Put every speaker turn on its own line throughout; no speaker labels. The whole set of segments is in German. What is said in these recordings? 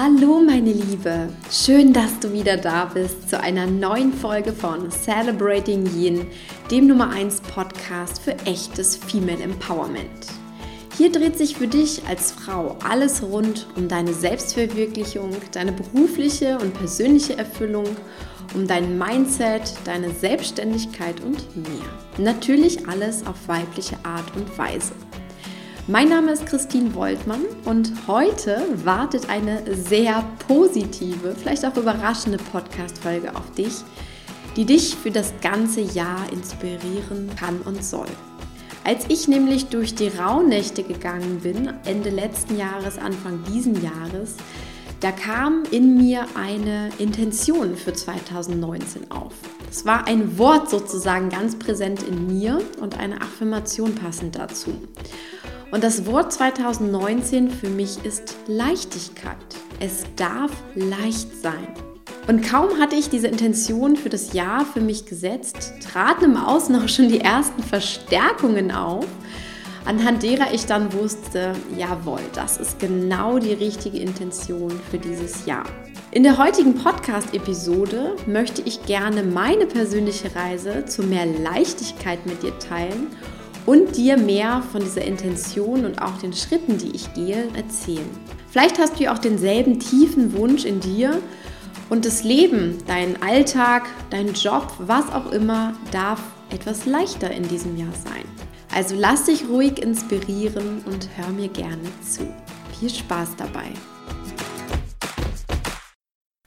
Hallo meine Liebe, schön, dass du wieder da bist zu einer neuen Folge von Celebrating Yin, dem Nummer 1 Podcast für echtes Female Empowerment. Hier dreht sich für dich als Frau alles rund um deine Selbstverwirklichung, deine berufliche und persönliche Erfüllung, um dein Mindset, deine Selbstständigkeit und mehr. Natürlich alles auf weibliche Art und Weise. Mein Name ist Christine Woltmann und heute wartet eine sehr positive, vielleicht auch überraschende Podcast-Folge auf dich, die dich für das ganze Jahr inspirieren kann und soll. Als ich nämlich durch die Rauhnächte gegangen bin, Ende letzten Jahres, Anfang diesen Jahres, da kam in mir eine Intention für 2019 auf. Es war ein Wort sozusagen ganz präsent in mir und eine Affirmation passend dazu. Und das Wort 2019 für mich ist Leichtigkeit. Es darf leicht sein. Und kaum hatte ich diese Intention für das Jahr für mich gesetzt, traten im Außen auch schon die ersten Verstärkungen auf, anhand derer ich dann wusste, jawohl, das ist genau die richtige Intention für dieses Jahr. In der heutigen Podcast-Episode möchte ich gerne meine persönliche Reise zu mehr Leichtigkeit mit dir teilen und dir mehr von dieser Intention und auch den Schritten, die ich gehe, erzählen. Vielleicht hast du ja auch denselben tiefen Wunsch in dir und das Leben, dein Alltag, dein Job, was auch immer, darf etwas leichter in diesem Jahr sein. Also lass dich ruhig inspirieren und hör mir gerne zu. Viel Spaß dabei!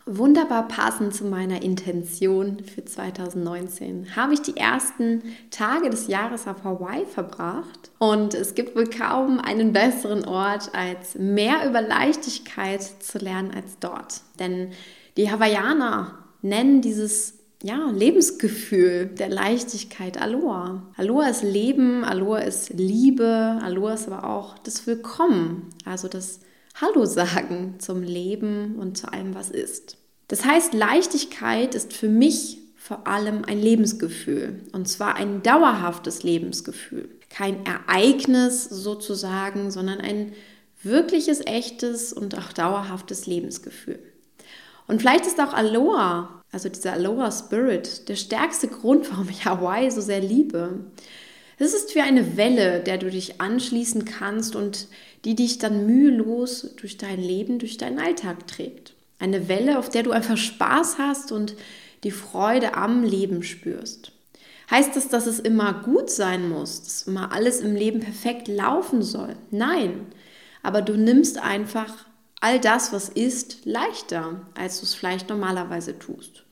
Wunderbar passend zu meiner Intention für 2019 habe ich die ersten Tage des Jahres auf Hawaii verbracht. Und es gibt wohl kaum einen besseren Ort, als mehr über Leichtigkeit zu lernen als dort. Denn die Hawaiianer nennen dieses ja, Lebensgefühl der Leichtigkeit Aloha. Aloha ist Leben, Aloha ist Liebe, Aloha ist aber auch das Willkommen, also das Hallo sagen zum Leben und zu allem, was ist. Das heißt, Leichtigkeit ist für mich vor allem ein Lebensgefühl und zwar ein dauerhaftes Lebensgefühl. Kein Ereignis sozusagen, sondern ein wirkliches, echtes und auch dauerhaftes Lebensgefühl. Und vielleicht ist auch Aloha, also dieser Aloha Spirit, der stärkste Grund, warum ich Hawaii so sehr liebe. Es ist wie eine Welle, der du dich anschließen kannst und die dich dann mühelos durch dein Leben, durch deinen Alltag trägt. Eine Welle, auf der du einfach Spaß hast und die Freude am Leben spürst. Heißt das, dass es immer gut sein muss, dass immer alles im Leben perfekt laufen soll? Nein, aber du nimmst einfach all das, was ist, leichter, als du es vielleicht normalerweise tust.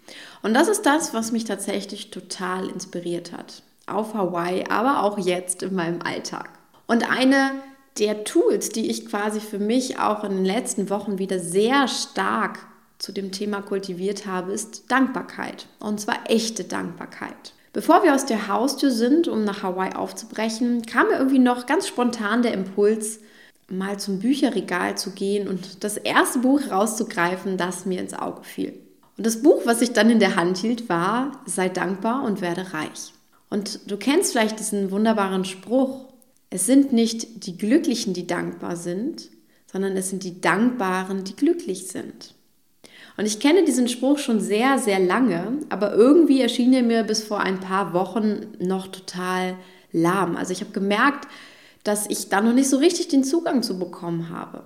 Und das ist das, was mich tatsächlich total inspiriert hat. Auf Hawaii, aber auch jetzt in meinem Alltag. Und eine der Tools, die ich quasi für mich auch in den letzten Wochen wieder sehr stark zu dem Thema kultiviert habe, ist Dankbarkeit. Und zwar echte Dankbarkeit. Bevor wir aus der Haustür sind, um nach Hawaii aufzubrechen, kam mir irgendwie noch ganz spontan der Impuls, mal zum Bücherregal zu gehen und das erste Buch rauszugreifen, das mir ins Auge fiel. Und das Buch, was ich dann in der Hand hielt, war Sei dankbar und werde reich. Und du kennst vielleicht diesen wunderbaren Spruch, es sind nicht die Glücklichen, die dankbar sind, sondern es sind die Dankbaren, die glücklich sind. Und ich kenne diesen Spruch schon sehr, sehr lange, aber irgendwie erschien er mir bis vor ein paar Wochen noch total lahm. Also ich habe gemerkt, dass ich da noch nicht so richtig den Zugang zu bekommen habe.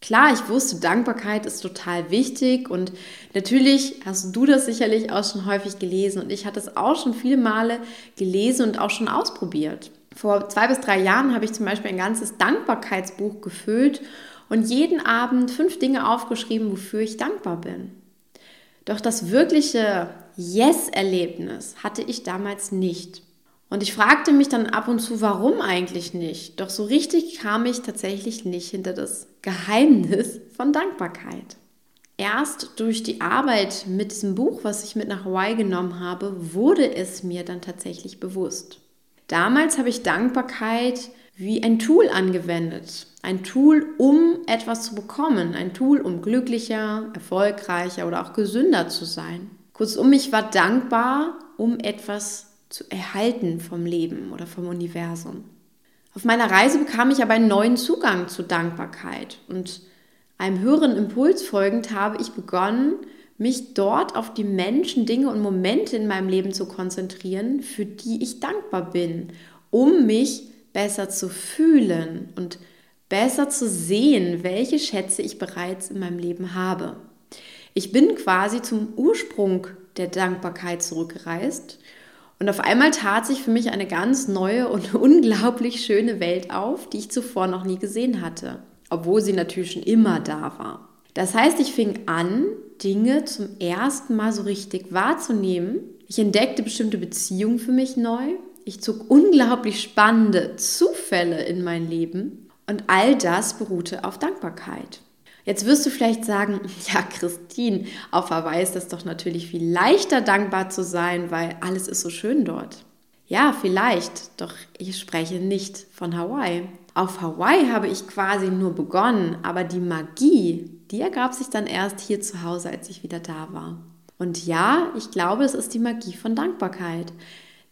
Klar, ich wusste, Dankbarkeit ist total wichtig und natürlich hast du das sicherlich auch schon häufig gelesen und ich hatte es auch schon viele Male gelesen und auch schon ausprobiert. Vor zwei bis drei Jahren habe ich zum Beispiel ein ganzes Dankbarkeitsbuch gefüllt und jeden Abend fünf Dinge aufgeschrieben, wofür ich dankbar bin. Doch das wirkliche Yes-Erlebnis hatte ich damals nicht. Und ich fragte mich dann ab und zu, warum eigentlich nicht? Doch so richtig kam ich tatsächlich nicht hinter das Geheimnis von Dankbarkeit. Erst durch die Arbeit mit diesem Buch, was ich mit nach Hawaii genommen habe, wurde es mir dann tatsächlich bewusst. Damals habe ich Dankbarkeit wie ein Tool angewendet. Ein Tool, um etwas zu bekommen. Ein Tool, um glücklicher, erfolgreicher oder auch gesünder zu sein. Kurzum, ich war dankbar, um etwas zu erhalten vom Leben oder vom Universum. Auf meiner Reise bekam ich aber einen neuen Zugang zu Dankbarkeit und einem höheren Impuls folgend habe ich begonnen, mich dort auf die Menschen, Dinge und Momente in meinem Leben zu konzentrieren, für die ich dankbar bin, um mich besser zu fühlen und besser zu sehen, welche Schätze ich bereits in meinem Leben habe. Ich bin quasi zum Ursprung der Dankbarkeit zurückgereist und auf einmal tat sich für mich eine ganz neue und unglaublich schöne Welt auf, die ich zuvor noch nie gesehen hatte, obwohl sie natürlich schon immer da war. Das heißt, ich fing an, Dinge zum ersten Mal so richtig wahrzunehmen. Ich entdeckte bestimmte Beziehungen für mich neu. Ich zog unglaublich spannende Zufälle in mein Leben und all das beruhte auf Dankbarkeit. Jetzt wirst du vielleicht sagen, ja, Christine, auf Hawaii ist das doch natürlich viel leichter, dankbar zu sein, weil alles ist so schön dort. Ja, vielleicht, doch ich spreche nicht von Hawaii. Auf Hawaii habe ich quasi nur begonnen, aber die Magie, die ergab sich dann erst hier zu Hause, als ich wieder da war. Und ja, ich glaube, es ist die Magie von Dankbarkeit.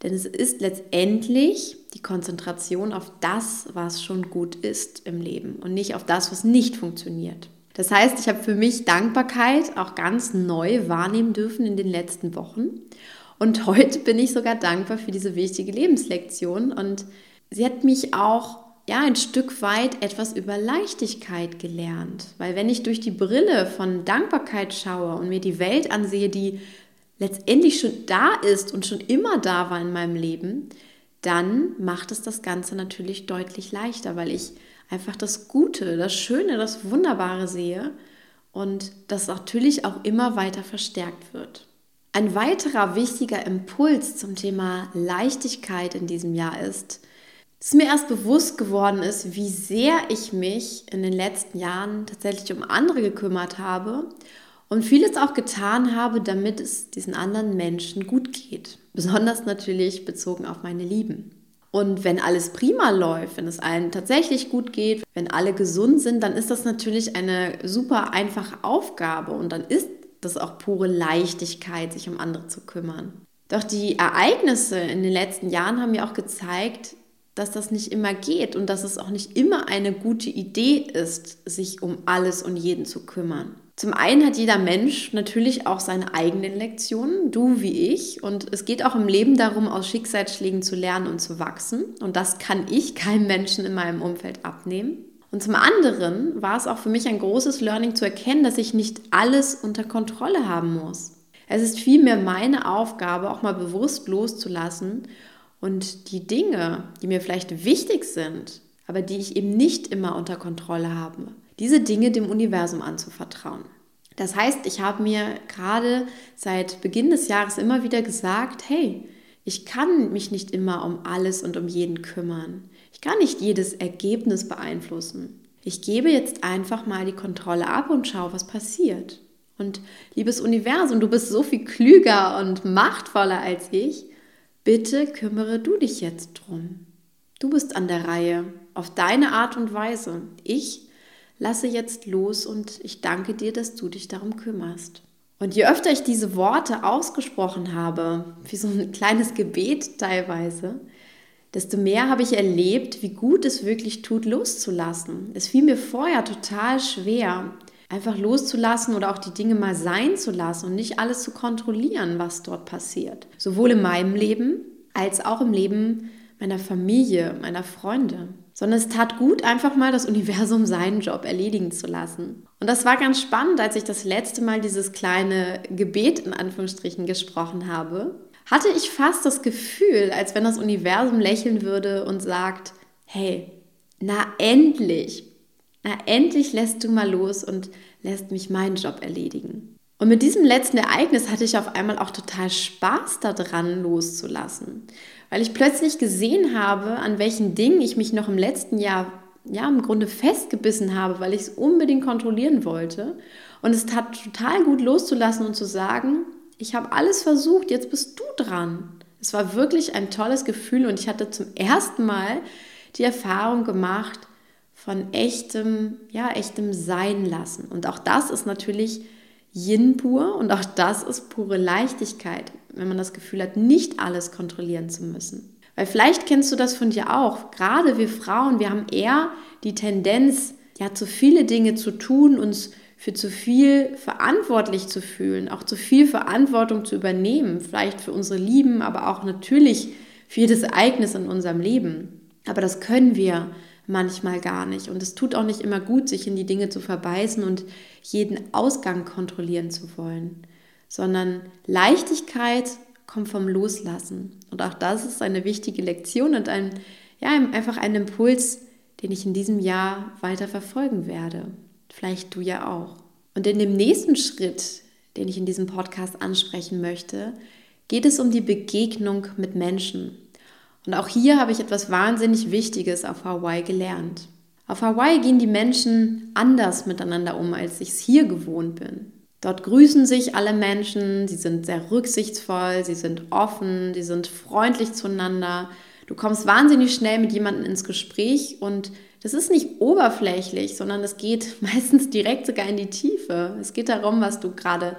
Denn es ist letztendlich die Konzentration auf das, was schon gut ist im Leben und nicht auf das, was nicht funktioniert. Das heißt, ich habe für mich Dankbarkeit auch ganz neu wahrnehmen dürfen in den letzten Wochen. Und heute bin ich sogar dankbar für diese wichtige Lebenslektion. Und sie hat mich auch ja, ein Stück weit etwas über Leichtigkeit gelernt. Weil wenn ich durch die Brille von Dankbarkeit schaue und mir die Welt ansehe, die letztendlich schon da ist und schon immer da war in meinem Leben, dann macht es das Ganze natürlich deutlich leichter, weil ich einfach das Gute, das Schöne, das Wunderbare sehe und das natürlich auch immer weiter verstärkt wird. Ein weiterer wichtiger Impuls zum Thema Leichtigkeit in diesem Jahr ist, dass mir erst bewusst geworden ist, wie sehr ich mich in den letzten Jahren tatsächlich um andere gekümmert habe und vieles auch getan habe, damit es diesen anderen Menschen gut geht. Besonders natürlich bezogen auf meine Lieben. Und wenn alles prima läuft, wenn es allen tatsächlich gut geht, wenn alle gesund sind, dann ist das natürlich eine super einfache Aufgabe und dann ist das auch pure Leichtigkeit, sich um andere zu kümmern. Doch die Ereignisse in den letzten Jahren haben mir auch gezeigt, dass das nicht immer geht und dass es auch nicht immer eine gute Idee ist, sich um alles und jeden zu kümmern. Zum einen hat jeder Mensch natürlich auch seine eigenen Lektionen, du wie ich. Und es geht auch im Leben darum, aus Schicksalsschlägen zu lernen und zu wachsen. Und das kann ich keinem Menschen in meinem Umfeld abnehmen. Und zum anderen war es auch für mich ein großes Learning zu erkennen, dass ich nicht alles unter Kontrolle haben muss. Es ist vielmehr meine Aufgabe, auch mal bewusst loszulassen und die Dinge, die mir vielleicht wichtig sind, aber die ich eben nicht immer unter Kontrolle habe, diese Dinge dem Universum anzuvertrauen. Das heißt, ich habe mir gerade seit Beginn des Jahres immer wieder gesagt, hey, ich kann mich nicht immer um alles und um jeden kümmern. Ich kann nicht jedes Ergebnis beeinflussen. Ich gebe jetzt einfach mal die Kontrolle ab und schaue, was passiert. Und liebes Universum, du bist so viel klüger und machtvoller als ich. Bitte kümmere du dich jetzt drum. Du bist an der Reihe, auf deine Art und Weise. Ich lasse jetzt los und ich danke dir, dass du dich darum kümmerst. Und je öfter ich diese Worte ausgesprochen habe, wie so ein kleines Gebet teilweise, desto mehr habe ich erlebt, wie gut es wirklich tut, loszulassen. Es fiel mir vorher total schwer, einfach loszulassen oder auch die Dinge mal sein zu lassen und nicht alles zu kontrollieren, was dort passiert. Sowohl in meinem Leben als auch im Leben meiner Familie, meiner Freunde sondern es tat gut, einfach mal das Universum seinen Job erledigen zu lassen. Und das war ganz spannend, als ich das letzte Mal dieses kleine Gebet in Anführungsstrichen gesprochen habe, hatte ich fast das Gefühl, als wenn das Universum lächeln würde und sagt, hey, na endlich, na endlich lässt du mal los und lässt mich meinen Job erledigen. Und mit diesem letzten Ereignis hatte ich auf einmal auch total Spaß daran loszulassen weil ich plötzlich gesehen habe, an welchen Dingen ich mich noch im letzten Jahr ja im Grunde festgebissen habe, weil ich es unbedingt kontrollieren wollte. Und es tat total gut loszulassen und zu sagen, ich habe alles versucht, jetzt bist du dran. Es war wirklich ein tolles Gefühl und ich hatte zum ersten Mal die Erfahrung gemacht von echtem, ja, echtem Sein lassen. Und auch das ist natürlich Yin pur und auch das ist pure Leichtigkeit wenn man das Gefühl hat, nicht alles kontrollieren zu müssen. Weil vielleicht kennst du das von dir auch. Gerade wir Frauen, wir haben eher die Tendenz, ja, zu viele Dinge zu tun, uns für zu viel verantwortlich zu fühlen, auch zu viel Verantwortung zu übernehmen, vielleicht für unsere Lieben, aber auch natürlich für jedes Ereignis in unserem Leben. Aber das können wir manchmal gar nicht. Und es tut auch nicht immer gut, sich in die Dinge zu verbeißen und jeden Ausgang kontrollieren zu wollen, sondern Leichtigkeit kommt vom Loslassen. Und auch das ist eine wichtige Lektion und ein, ja, einfach ein Impuls, den ich in diesem Jahr weiter verfolgen werde. Vielleicht du ja auch. Und in dem nächsten Schritt, den ich in diesem Podcast ansprechen möchte, geht es um die Begegnung mit Menschen. Und auch hier habe ich etwas wahnsinnig Wichtiges auf Hawaii gelernt. Auf Hawaii gehen die Menschen anders miteinander um, als ich es hier gewohnt bin. Dort grüßen sich alle Menschen, sie sind sehr rücksichtsvoll, sie sind offen, sie sind freundlich zueinander. Du kommst wahnsinnig schnell mit jemandem ins Gespräch und das ist nicht oberflächlich, sondern es geht meistens direkt sogar in die Tiefe. Es geht darum, was du gerade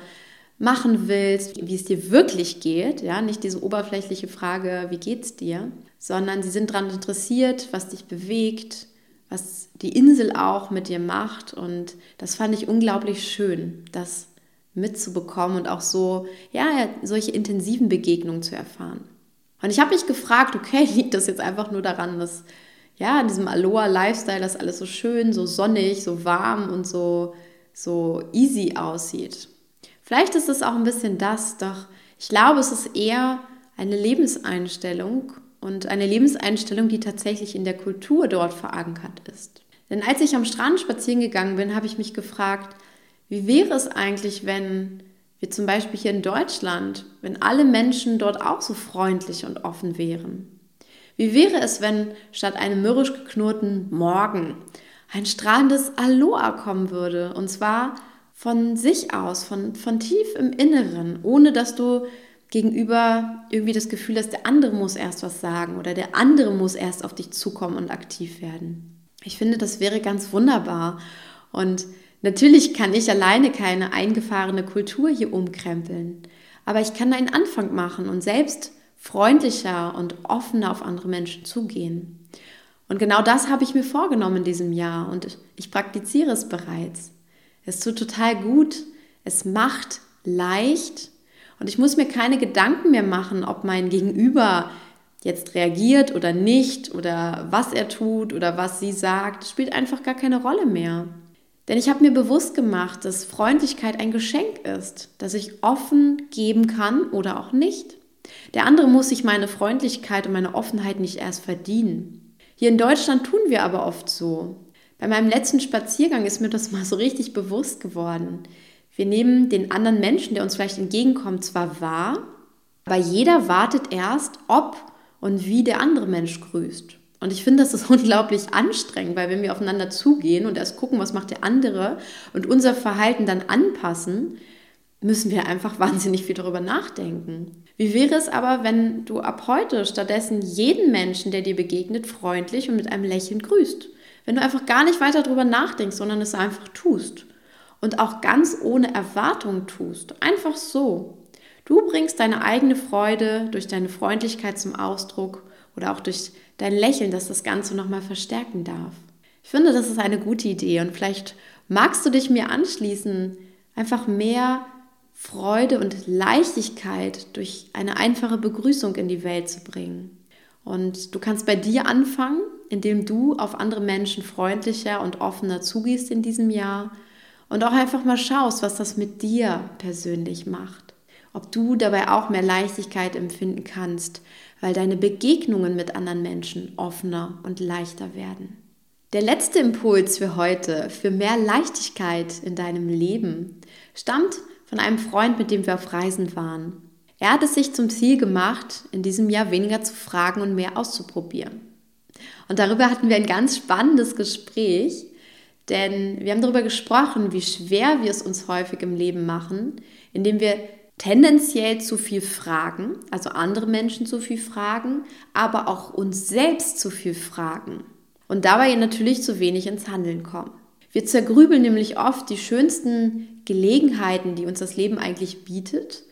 machen willst, wie es dir wirklich geht, ja, nicht diese oberflächliche Frage, wie geht's dir, sondern sie sind daran interessiert, was dich bewegt, was die Insel auch mit dir macht und das fand ich unglaublich schön, das mitzubekommen und auch so, ja, solche intensiven Begegnungen zu erfahren. Und ich habe mich gefragt, okay, liegt das jetzt einfach nur daran, dass ja, in diesem Aloha-Lifestyle das alles so schön, so sonnig, so warm und so, so easy aussieht. Vielleicht ist es auch ein bisschen das, doch ich glaube, es ist eher eine Lebenseinstellung und eine Lebenseinstellung, die tatsächlich in der Kultur dort verankert ist. Denn als ich am Strand spazieren gegangen bin, habe ich mich gefragt, wie wäre es eigentlich, wenn wir zum Beispiel hier in Deutschland, wenn alle Menschen dort auch so freundlich und offen wären? Wie wäre es, wenn statt einem mürrisch geknurrten Morgen ein strahlendes Aloha kommen würde? Und zwar von sich aus, von, von tief im Inneren, ohne dass du gegenüber irgendwie das Gefühl hast, der andere muss erst was sagen oder der andere muss erst auf dich zukommen und aktiv werden. Ich finde, das wäre ganz wunderbar. Und natürlich kann ich alleine keine eingefahrene Kultur hier umkrempeln. Aber ich kann einen Anfang machen und selbst freundlicher und offener auf andere Menschen zugehen. Und genau das habe ich mir vorgenommen in diesem Jahr und ich praktiziere es bereits. Es tut total gut, es macht leicht und ich muss mir keine Gedanken mehr machen, ob mein Gegenüber jetzt reagiert oder nicht oder was er tut oder was sie sagt, spielt einfach gar keine Rolle mehr. Denn ich habe mir bewusst gemacht, dass Freundlichkeit ein Geschenk ist, das ich offen geben kann oder auch nicht. Der andere muss sich meine Freundlichkeit und meine Offenheit nicht erst verdienen. Hier in Deutschland tun wir aber oft so. Bei meinem letzten Spaziergang ist mir das mal so richtig bewusst geworden. Wir nehmen den anderen Menschen, der uns vielleicht entgegenkommt, zwar wahr, aber jeder wartet erst, ob und wie der andere Mensch grüßt. Und ich finde, das ist unglaublich anstrengend, weil wenn wir aufeinander zugehen und erst gucken, was macht der andere und unser Verhalten dann anpassen, müssen wir einfach wahnsinnig viel darüber nachdenken. Wie wäre es aber, wenn du ab heute stattdessen jeden Menschen, der dir begegnet, freundlich und mit einem Lächeln grüßt? Wenn du einfach gar nicht weiter darüber nachdenkst, sondern es einfach tust. Und auch ganz ohne Erwartung tust. Einfach so. Du bringst deine eigene Freude durch deine Freundlichkeit zum Ausdruck oder auch durch dein Lächeln, das das Ganze nochmal verstärken darf. Ich finde, das ist eine gute Idee und vielleicht magst du dich mir anschließen, einfach mehr Freude und Leichtigkeit durch eine einfache Begrüßung in die Welt zu bringen. Und du kannst bei dir anfangen, indem du auf andere Menschen freundlicher und offener zugehst in diesem Jahr und auch einfach mal schaust, was das mit dir persönlich macht. Ob du dabei auch mehr Leichtigkeit empfinden kannst, weil deine Begegnungen mit anderen Menschen offener und leichter werden. Der letzte Impuls für heute, für mehr Leichtigkeit in deinem Leben, stammt von einem Freund, mit dem wir auf Reisen waren. Er hat es sich zum Ziel gemacht, in diesem Jahr weniger zu fragen und mehr auszuprobieren. Und darüber hatten wir ein ganz spannendes Gespräch, denn wir haben darüber gesprochen, wie schwer wir es uns häufig im Leben machen, indem wir tendenziell zu viel fragen, also andere Menschen zu viel fragen, aber auch uns selbst zu viel fragen und dabei natürlich zu wenig ins Handeln kommen. Wir zergrübeln nämlich oft die schönsten Gelegenheiten, die uns das Leben eigentlich bietet,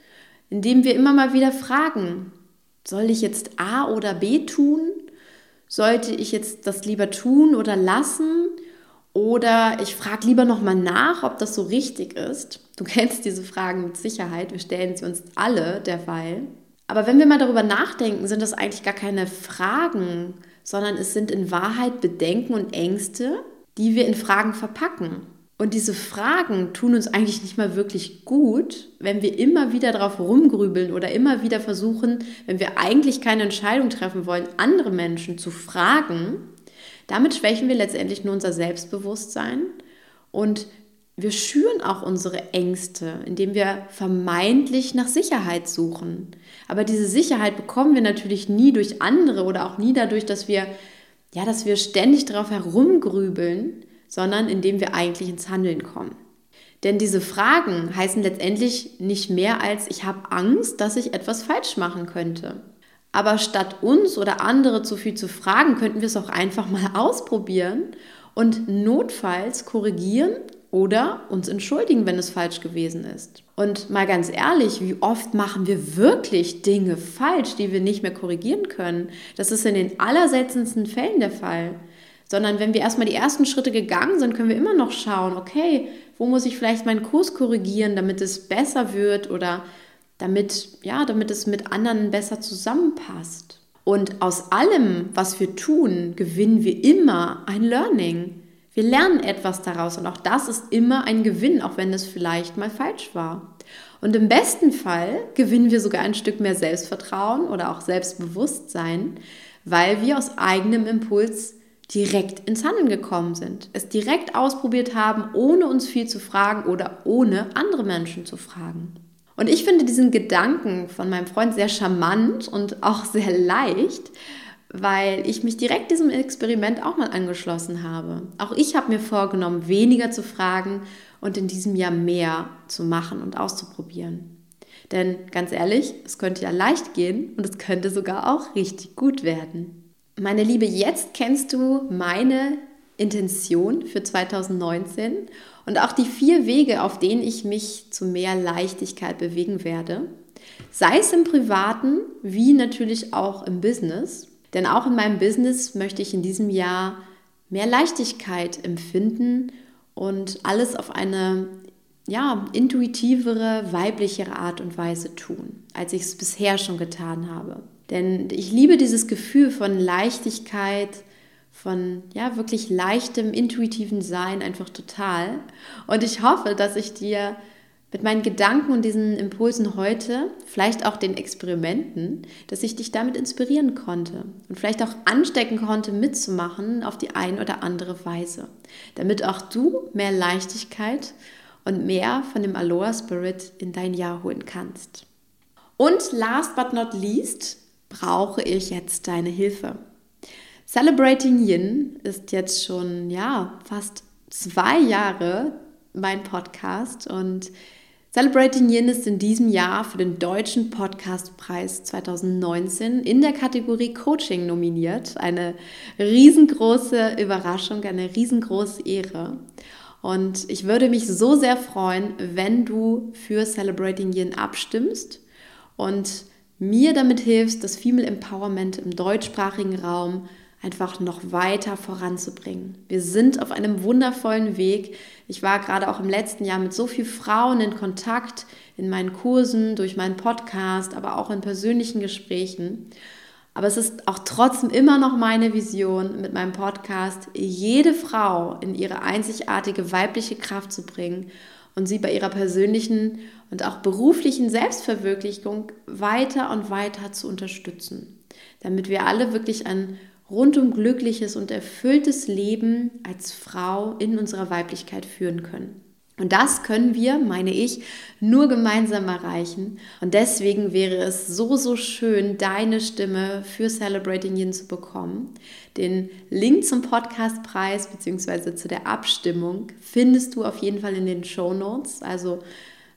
indem wir immer mal wieder fragen, soll ich jetzt A oder B tun? Sollte ich jetzt das lieber tun oder lassen? Oder ich frage lieber nochmal nach, ob das so richtig ist. Du kennst diese Fragen mit Sicherheit. Wir stellen sie uns alle derweil. Aber wenn wir mal darüber nachdenken, sind das eigentlich gar keine Fragen, sondern es sind in Wahrheit Bedenken und Ängste, die wir in Fragen verpacken. Und diese Fragen tun uns eigentlich nicht mal wirklich gut, wenn wir immer wieder darauf rumgrübeln oder immer wieder versuchen, wenn wir eigentlich keine Entscheidung treffen wollen, andere Menschen zu fragen. Damit schwächen wir letztendlich nur unser Selbstbewusstsein und wir schüren auch unsere Ängste, indem wir vermeintlich nach Sicherheit suchen. Aber diese Sicherheit bekommen wir natürlich nie durch andere oder auch nie dadurch, dass wir ja, dass wir ständig darauf herumgrübeln, sondern indem wir eigentlich ins Handeln kommen. Denn diese Fragen heißen letztendlich nicht mehr als ich habe Angst, dass ich etwas falsch machen könnte. Aber statt uns oder andere zu viel zu fragen, könnten wir es auch einfach mal ausprobieren und notfalls korrigieren oder uns entschuldigen, wenn es falsch gewesen ist. Und mal ganz ehrlich, wie oft machen wir wirklich Dinge falsch, die wir nicht mehr korrigieren können? Das ist in den allerseltensten Fällen der Fall sondern wenn wir erstmal die ersten Schritte gegangen sind, können wir immer noch schauen, okay, wo muss ich vielleicht meinen Kurs korrigieren, damit es besser wird oder damit, ja, damit es mit anderen besser zusammenpasst. Und aus allem, was wir tun, gewinnen wir immer ein Learning. Wir lernen etwas daraus und auch das ist immer ein Gewinn, auch wenn es vielleicht mal falsch war. Und im besten Fall gewinnen wir sogar ein Stück mehr Selbstvertrauen oder auch Selbstbewusstsein, weil wir aus eigenem Impuls direkt ins Handeln gekommen sind, es direkt ausprobiert haben, ohne uns viel zu fragen oder ohne andere Menschen zu fragen. Und ich finde diesen Gedanken von meinem Freund sehr charmant und auch sehr leicht, weil ich mich direkt diesem Experiment auch mal angeschlossen habe. Auch ich habe mir vorgenommen, weniger zu fragen und in diesem Jahr mehr zu machen und auszuprobieren. Denn ganz ehrlich, es könnte ja leicht gehen und es könnte sogar auch richtig gut werden. Meine Liebe, jetzt kennst du meine Intention für 2019 und auch die vier Wege, auf denen ich mich zu mehr Leichtigkeit bewegen werde. Sei es im privaten wie natürlich auch im Business. Denn auch in meinem Business möchte ich in diesem Jahr mehr Leichtigkeit empfinden und alles auf eine ja, intuitivere, weiblichere Art und Weise tun, als ich es bisher schon getan habe. Denn ich liebe dieses Gefühl von Leichtigkeit, von ja wirklich leichtem, intuitiven Sein einfach total. Und ich hoffe, dass ich dir mit meinen Gedanken und diesen Impulsen heute, vielleicht auch den Experimenten, dass ich dich damit inspirieren konnte und vielleicht auch anstecken konnte, mitzumachen auf die ein oder andere Weise, damit auch du mehr Leichtigkeit und mehr von dem Aloha Spirit in dein Jahr holen kannst. Und last but not least brauche ich jetzt deine Hilfe. Celebrating Yin ist jetzt schon ja fast zwei Jahre mein Podcast und Celebrating Yin ist in diesem Jahr für den Deutschen Podcastpreis 2019 in der Kategorie Coaching nominiert. Eine riesengroße Überraschung, eine riesengroße Ehre. Und ich würde mich so sehr freuen, wenn du für Celebrating Yin abstimmst und mir damit hilfst, das Female Empowerment im deutschsprachigen Raum einfach noch weiter voranzubringen. Wir sind auf einem wundervollen Weg. Ich war gerade auch im letzten Jahr mit so vielen Frauen in Kontakt, in meinen Kursen, durch meinen Podcast, aber auch in persönlichen Gesprächen. Aber es ist auch trotzdem immer noch meine Vision mit meinem Podcast, jede Frau in ihre einzigartige weibliche Kraft zu bringen und sie bei ihrer persönlichen und auch beruflichen Selbstverwirklichung weiter und weiter zu unterstützen, damit wir alle wirklich ein rundum glückliches und erfülltes Leben als Frau in unserer Weiblichkeit führen können. Und das können wir, meine ich, nur gemeinsam erreichen. Und deswegen wäre es so, so schön, deine Stimme für Celebrating Yin zu bekommen. Den Link zum Podcastpreis bzw. zu der Abstimmung findest du auf jeden Fall in den Show Notes. Also,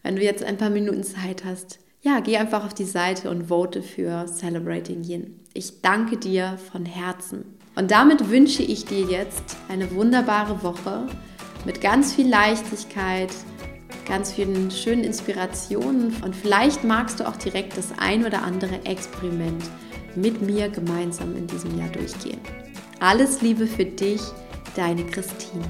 wenn du jetzt ein paar Minuten Zeit hast, ja, geh einfach auf die Seite und vote für Celebrating Yin. Ich danke dir von Herzen. Und damit wünsche ich dir jetzt eine wunderbare Woche mit ganz viel Leichtigkeit, ganz vielen schönen Inspirationen und vielleicht magst du auch direkt das ein oder andere Experiment mit mir gemeinsam in diesem Jahr durchgehen. Alles Liebe für dich, deine Christine.